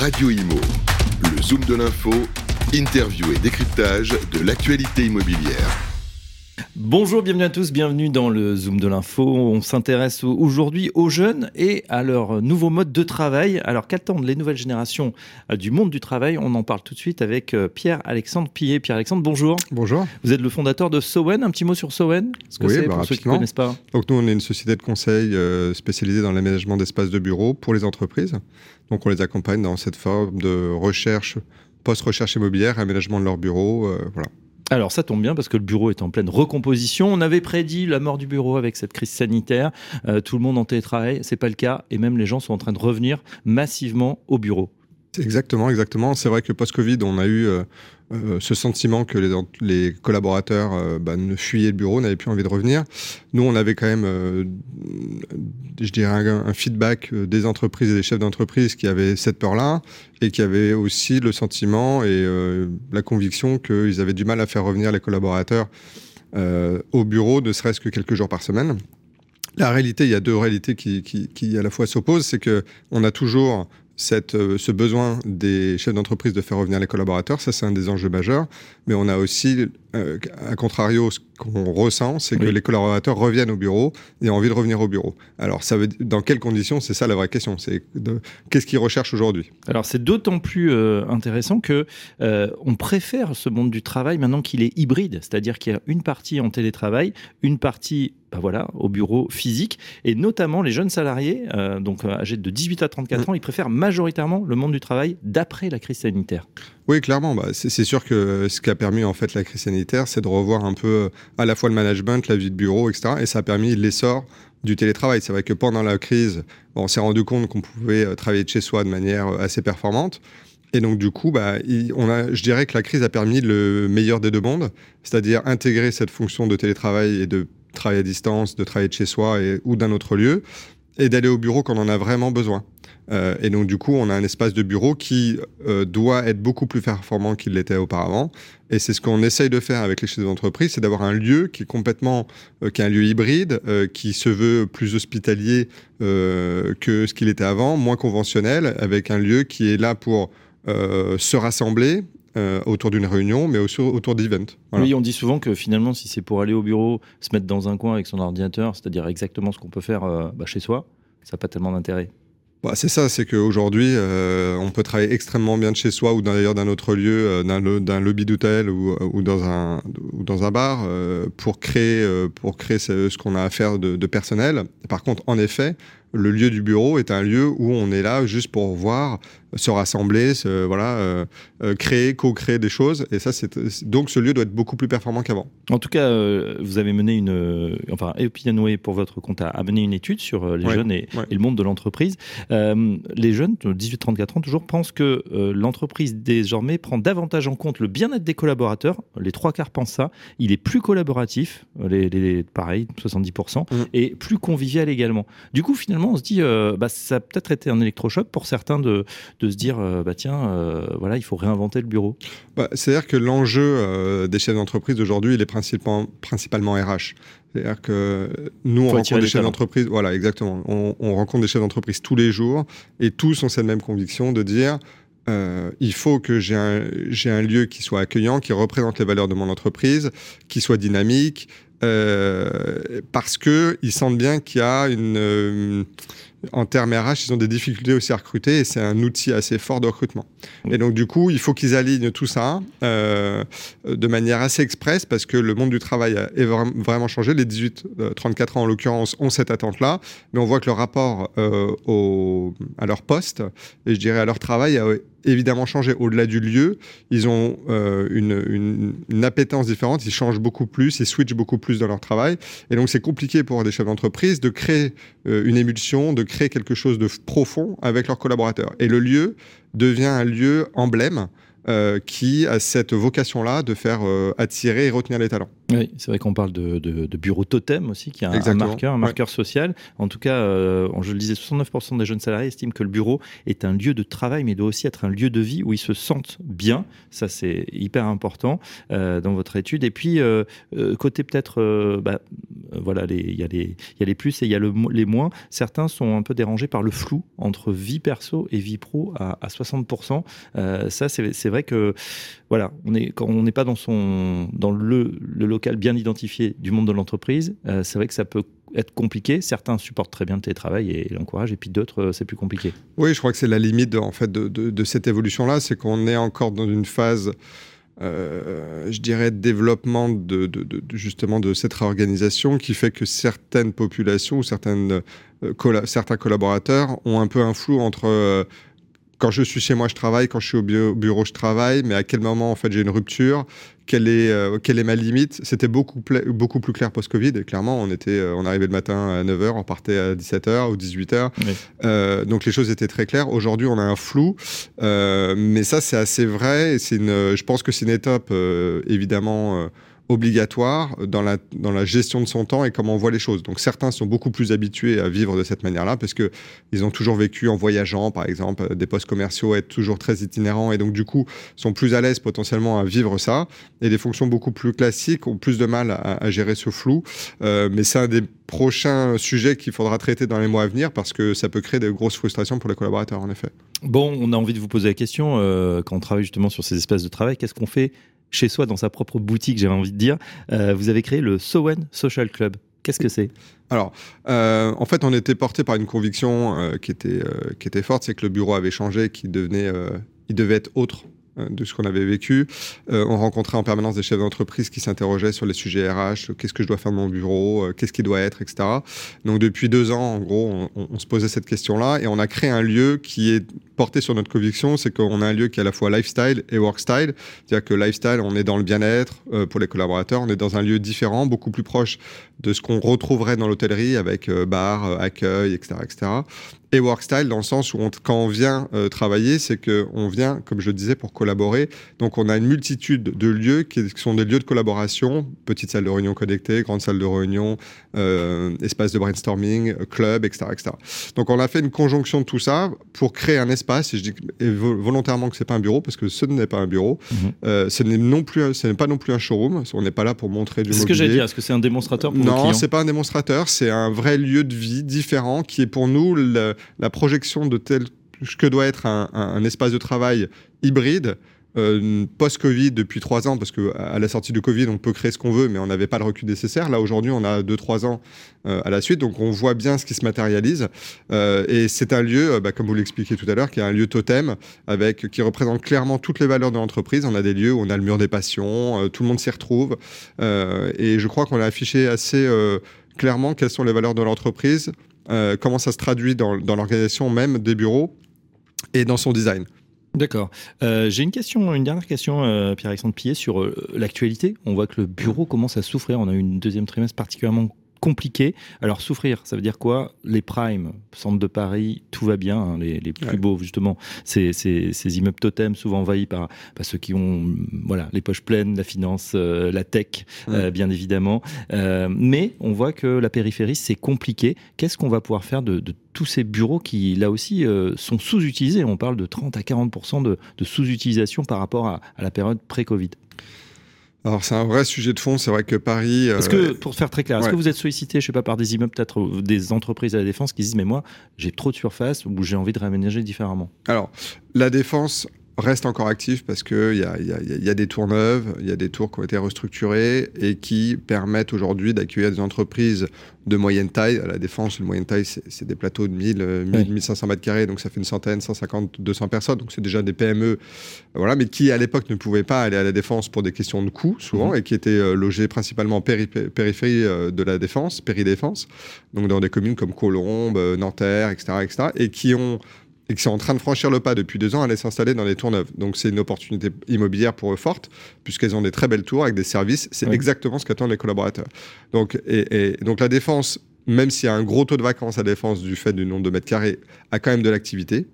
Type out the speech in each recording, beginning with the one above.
Radio Imo, le zoom de l'info, interview et décryptage de l'actualité immobilière. Bonjour, bienvenue à tous, bienvenue dans le Zoom de l'info. On s'intéresse aujourd'hui aux jeunes et à leur nouveau mode de travail. Alors qu'attendent les nouvelles générations euh, du monde du travail? On en parle tout de suite avec euh, Pierre-Alexandre Pillet. Pierre-Alexandre, bonjour. Bonjour. Vous êtes le fondateur de Sowen. Un petit mot sur Sowen Ce que oui, c'est bah, pour ceux qui ne connaissent pas. Donc nous, on est une société de conseil euh, spécialisée dans l'aménagement d'espaces de bureaux pour les entreprises. Donc on les accompagne dans cette forme de recherche, post-recherche immobilière, aménagement de leurs bureaux. voilà. Alors ça tombe bien parce que le bureau est en pleine recomposition. On avait prédit la mort du bureau avec cette crise sanitaire. Euh, tout le monde en télétravail, c'est pas le cas et même les gens sont en train de revenir massivement au bureau. Exactement, exactement. C'est vrai que post-Covid, on a eu euh, euh, ce sentiment que les, collaborateurs euh, bah, ne fuyaient le bureau, n'avaient plus envie de revenir. Nous, on avait quand même, je dirais, un, feedback des entreprises et des chefs d'entreprise qui avaient cette peur-là et qui avaient aussi le sentiment et la conviction qu'ils avaient du mal à faire revenir les collaborateurs au bureau, ne serait-ce que quelques jours par semaine. La réalité, il y a deux réalités qui, qui, qui à la fois s'opposent, c'est que on a toujours euh, ce besoin des chefs d'entreprise de faire revenir les collaborateurs, ça c'est un des enjeux majeurs. Mais on a aussi, euh, à contrario, ce qu'on ressent, c'est que les collaborateurs reviennent au bureau et ont envie de revenir au bureau. Alors, ça veut, dans quelles conditions C'est ça la vraie question. C'est qu'est-ce qu'ils recherchent aujourd'hui? Alors, c'est d'autant plus euh, intéressant que on préfère ce monde du travail maintenant qu'il est hybride, c'est-à-dire qu'il y a une partie en télétravail, une partie bah voilà, au bureau physique. Et notamment les jeunes salariés, euh, donc euh, âgés de 18 à 34 mm. ans, ils préfèrent majoritairement le monde du travail d'après la crise sanitaire. Oui, clairement. Bah, c'est sûr que ce qui a permis en fait la crise sanitaire, c'est de revoir un peu euh, à la fois le management, la vie de bureau, etc. Et ça a permis l'essor du télétravail. C'est vrai que pendant la crise, on s'est rendu compte qu'on pouvait travailler de chez soi de manière assez performante. Et donc, du coup, bah, on a, je dirais que la crise a permis le meilleur des deux mondes, c'est-à-dire intégrer cette fonction de télétravail et de travailler à distance, de travailler de chez soi ou d'un autre lieu, et d'aller au bureau quand on en a vraiment besoin. Euh, et donc, du coup, on a un espace de bureau qui euh, doit être beaucoup plus performant qu'il l'était auparavant. Et c'est ce qu'on essaye de faire avec les chefs d'entreprise, c'est d'avoir un lieu qui est complètement, euh, qui est un lieu hybride, qui se veut plus hospitalier que ce qu'il était avant, moins conventionnel, avec un lieu qui est là pour se rassembler, euh, autour d'une réunion, mais aussi autour d'events. Oui, on dit souvent que finalement, si c'est pour aller au bureau, se mettre dans un coin avec son ordinateur, c'est-à-dire exactement ce qu'on peut faire euh, bah, chez soi, ça n'a pas tellement d'intérêt. Bah, c'est ça, c'est qu'aujourd'hui, euh, on peut travailler extrêmement bien de chez soi ou d'ailleurs d'un autre lieu, d'un lobby d'hôtel ou, ou, dans un, ou dans un bar, pour créer, pour créer ce, qu'on a à faire de, de, personnel. Par contre, en effet, le lieu du bureau est un lieu où on est là juste pour voir, se rassembler, se, voilà, euh, euh, créer, co-créer des choses. Et ça, c'est donc ce lieu doit être beaucoup plus performant qu'avant. En tout cas, euh, vous avez mené une, enfin, Opinionway pour votre compte a, mené une étude sur les jeunes et, le monde de l'entreprise. les jeunes, 18-34 ans toujours, pensent que l'entreprise désormais prend davantage en compte le bien-être des collaborateurs. Les trois quarts pensent ça. Il est plus collaboratif, les, pareil, 70%, mmh. et plus convivial également. Du coup, finalement on se dit, euh, bah, ça a peut-être été un électrochoc pour certains de, de se dire, euh, bah, tiens, euh, voilà, il faut réinventer le bureau. Bah, c'est-à-dire que l'enjeu des chefs d'entreprise d'aujourd'hui, il est principalement, principalement RH. C'est-à-dire que nous, on rencontre des chefs d'entreprise, voilà, exactement. On, on rencontre des chefs d'entreprise tous les jours et tous ont cette même conviction de dire, il faut que j'ai un, un, lieu qui soit accueillant, qui représente les valeurs de mon entreprise, qui soit dynamique, parce que ils sentent bien qu'il y a une euh, en termes RH, ils ont des difficultés aussi à recruter et c'est un outil assez fort de recrutement. Et donc, du coup, il faut qu'ils alignent tout ça euh, de manière assez expresse parce que le monde du travail a vraiment changé. Les 18-34 ans, en l'occurrence, ont cette attente-là, mais on voit que le rapport au, à leur poste et je dirais à leur travail a évidemment changé. Au-delà du lieu, ils ont euh, une, une, appétence différente, ils changent beaucoup plus, ils switchent beaucoup plus dans leur travail. Et donc, c'est compliqué pour des chefs d'entreprise de créer euh, une émulsion, de créer quelque chose de profond avec leurs collaborateurs. Et le lieu devient un lieu emblème euh, qui a cette vocation-là de faire attirer et retenir les talents. Oui, c'est vrai qu'on parle de, de, bureau totem aussi, qui a un, marqueur, un marqueur social. En tout cas, euh, je le disais, 69% des jeunes salariés estiment que le bureau est un lieu de travail, mais doit aussi être un lieu de vie où ils se sentent bien. Ça, c'est hyper important euh, dans votre étude. Et puis, euh, côté peut-être, bah, voilà, il y, a les plus et il y a les moins. Certains sont un peu dérangés par le flou entre vie perso et vie pro à, à 60%. ça, c'est vrai que, voilà, on est, quand on n'est pas dans, son, dans le, le bien identifié du monde de l'entreprise, euh, c'est vrai que ça peut être compliqué. Certains supportent très bien le télétravail et l'encouragent, et puis d'autres, euh, c'est plus compliqué. Oui, je crois que c'est la limite en fait, de, cette évolution-là, c'est qu'on est encore dans une phase, euh, je dirais, de développement de, justement de cette réorganisation qui fait que certaines populations ou certaines, certains collaborateurs ont un peu un flou entre quand je suis chez moi, je travaille. Quand je suis au bureau, je travaille. Mais à quel moment, en fait, j'ai une rupture? Quelle est, euh, quelle est ma limite? C'était beaucoup, beaucoup plus clair post-Covid. Et clairement, on, était, euh, on arrivait le matin à 9h, on partait à 17h ou 18h. Euh, donc les choses étaient très claires. Aujourd'hui, on a un flou. mais ça, c'est assez vrai. Et une, je pense que c'est une étape, évidemment obligatoire dans la, dans la gestion de son temps et comment on voit les choses. Donc certains sont beaucoup plus habitués à vivre de cette manière-là parce que ils ont toujours vécu en voyageant, par exemple, des postes commerciaux être toujours très itinérants et donc du coup sont plus à l'aise potentiellement à vivre ça. Et des fonctions beaucoup plus classiques ont plus de mal à, gérer ce flou. Euh, mais c'est un des prochains sujets qu'il faudra traiter dans les mois à venir parce que ça peut créer de grosses frustrations pour les collaborateurs, en effet. Bon, on a envie de vous poser la question, euh, quand on travaille justement sur ces espaces de travail, qu'est-ce qu'on fait chez soi, dans sa propre boutique, j'avais envie de dire. Euh, vous avez créé le Sowen Social Club. Qu'est-ce que c'est? Alors, euh, en fait, on était porté par une conviction euh, qui, était, qui était forte, c'est que le bureau avait changé, qu'il devenait, il devait être autre de ce qu'on avait vécu. Euh, on rencontrait en permanence des chefs d'entreprise qui s'interrogeaient sur les sujets RH, qu'est-ce que je dois faire dans mon bureau, euh, qu'est-ce qui doit être, etc. Donc depuis deux ans, en gros, on, se posait cette question-là et on a créé un lieu qui est porté sur notre conviction, c'est qu'on a un lieu qui est à la fois lifestyle et workstyle. C'est-à-dire que lifestyle, on est dans le bien-être pour les collaborateurs, on est dans un lieu différent, beaucoup plus proche de ce qu'on retrouverait dans l'hôtellerie avec bar, accueil, etc., etc et workstyle dans le sens où quand on vient euh, travailler, c'est qu'on vient, comme je le disais, pour collaborer. Donc on a une multitude de lieux qui, sont des lieux de collaboration, petite salle de réunion connectée, grande salle de réunion, euh, espace de brainstorming, club, etc., etc. Donc on a fait une conjonction de tout ça pour créer un espace, et je dis volontairement que c'est pas un bureau, parce que ce n'est pas un bureau, mhm. euh, ce n'est non plus, ce n'est pas non plus un showroom, on n'est pas là pour montrer du C'est ce que j'ai dit, est-ce que c'est un démonstrateur pour Non, c'est pas un démonstrateur, c'est un vrai lieu de vie différent qui est pour nous le, la projection de tel que doit être un, espace de travail hybride. Euh, post-Covid depuis trois ans, parce qu'à la sortie du Covid, on peut créer ce qu'on veut, mais on n'avait pas le recul nécessaire. Là, aujourd'hui, on a deux, trois ans euh, à la suite, donc on voit bien ce qui se matérialise. Euh, et c'est un lieu, bah, comme vous l'expliquiez tout à l'heure, qui est un lieu totem, avec, qui représente clairement toutes les valeurs de l'entreprise. On a des lieux où on a le mur des passions, tout le monde s'y retrouve. et je crois qu'on a affiché assez clairement quelles sont les valeurs de l'entreprise, euh, comment ça se traduit dans, l'organisation même des bureaux et dans son design. D'accord. Euh, j'ai une question, une dernière question, euh, Pierre-Alexandre Pillet, sur l'actualité. On voit que le bureau commence à souffrir. On a eu une deuxième trimestre particulièrement compliqué. Alors souffrir, ça veut dire quoi? Les primes, centre de Paris, tout va bien, hein, les, plus beaux justement, ces, ces, immeubles totems souvent envahis par, ceux qui ont voilà les poches pleines, la finance, euh, la tech, euh, bien évidemment. Euh, mais on voit que la périphérie c'est compliqué. Qu'est-ce qu'on va pouvoir faire de, tous ces bureaux qui là aussi sont sous-utilisés? On parle de 30 à 40% de, sous-utilisation par rapport à la période pré-Covid. Alors c'est un vrai sujet de fond. C'est vrai que Paris. Est-ce que, euh, pour faire très clair, est-ce que vous êtes sollicité, je sais pas, par des immeubles, peut-être des entreprises à la défense qui disent mais moi j'ai trop de surface ou j'ai envie de réaménager différemment? Alors la défense reste encore actif parce qu'il y a, y, a, y a, des tours neuves, il y a des tours qui ont été restructurées et qui permettent aujourd'hui d'accueillir des entreprises de moyenne taille. À la Défense, une moyenne taille, c'est des plateaux de 1000, 1000 1500 mètres carrés, donc ça fait une centaine, 150, 200 personnes. Donc c'est déjà des PME, voilà, mais qui à l'époque ne pouvaient pas aller à la Défense pour des questions de coûts, souvent, mhm. et qui étaient euh, logés principalement en périphérie euh, de la Défense, péridéfense, donc dans des communes comme Colombes, euh, Nanterre, etc., etc., et qui ont et qui sont en train de franchir le pas depuis deux ans, aller s'installer dans des tours neuves. Donc c'est une opportunité immobilière pour eux forte, puisqu'elles ont des très belles tours avec des services. C'est exactement ce qu'attendent les collaborateurs. Donc, et, donc la défense, même s'il y a un gros taux de vacances à défense du fait du nombre de mètres carrés, a quand même de l'activité.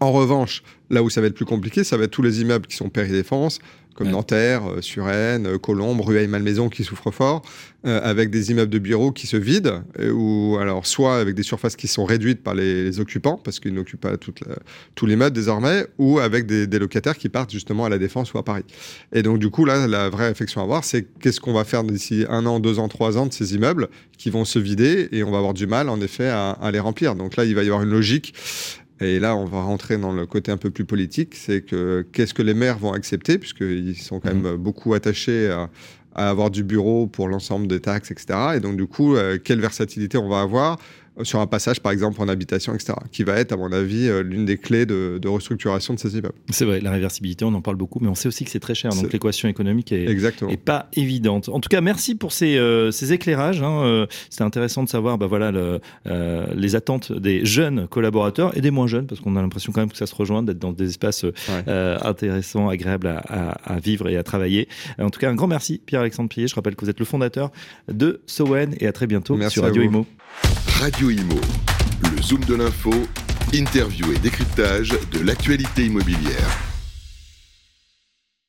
En revanche, là où ça va être plus compliqué, ça va être tous les immeubles qui sont péri-défense, comme Nanterre, euh, Suresnes, euh, Colombes, Rueil-Malmaison qui souffrent fort, euh, avec des immeubles de bureaux qui se vident, ou alors soit avec des surfaces qui sont réduites par les, occupants, parce qu'ils n'occupent pas toute tous les meubles désormais, ou avec des, locataires qui partent justement à la Défense ou à Paris. Et donc du coup, là, la vraie réflexion à avoir, c'est qu'est-ce qu'on va faire d'ici un an, deux ans, trois ans de ces immeubles qui vont se vider, et on va avoir du mal, en effet, à, à les remplir. Donc là, il va y avoir une logique et là, on va rentrer dans le côté un peu plus politique, c'est que qu'est-ce que les maires vont accepter, puisqu'ils sont quand mmh. même beaucoup attachés à, à, avoir du bureau pour l'ensemble des taxes, etc. Et donc, du coup, euh, quelle versatilité on va avoir sur un passage, par exemple, en habitation, etc., qui va être, à mon avis, euh, l'une des clés de, restructuration de ces immeubles. C'est vrai, la réversibilité, on en parle beaucoup, mais on sait aussi que c'est très cher, donc l'équation économique est, est, pas évidente. En tout cas, merci pour ces, euh, ces éclairages. Hein. Euh, c'était intéressant de savoir bah, voilà, le, les attentes des jeunes collaborateurs et des moins jeunes, parce qu'on a l'impression quand même que ça se rejoint, d'être dans des espaces intéressants, agréables à, vivre et à travailler. En tout cas, un grand merci, Pierre-Alexandre Pillet. Je rappelle que vous êtes le fondateur de Sowen et à très bientôt sur Radio Imo. Le zoom de l'info, interview et décryptage de l'actualité immobilière.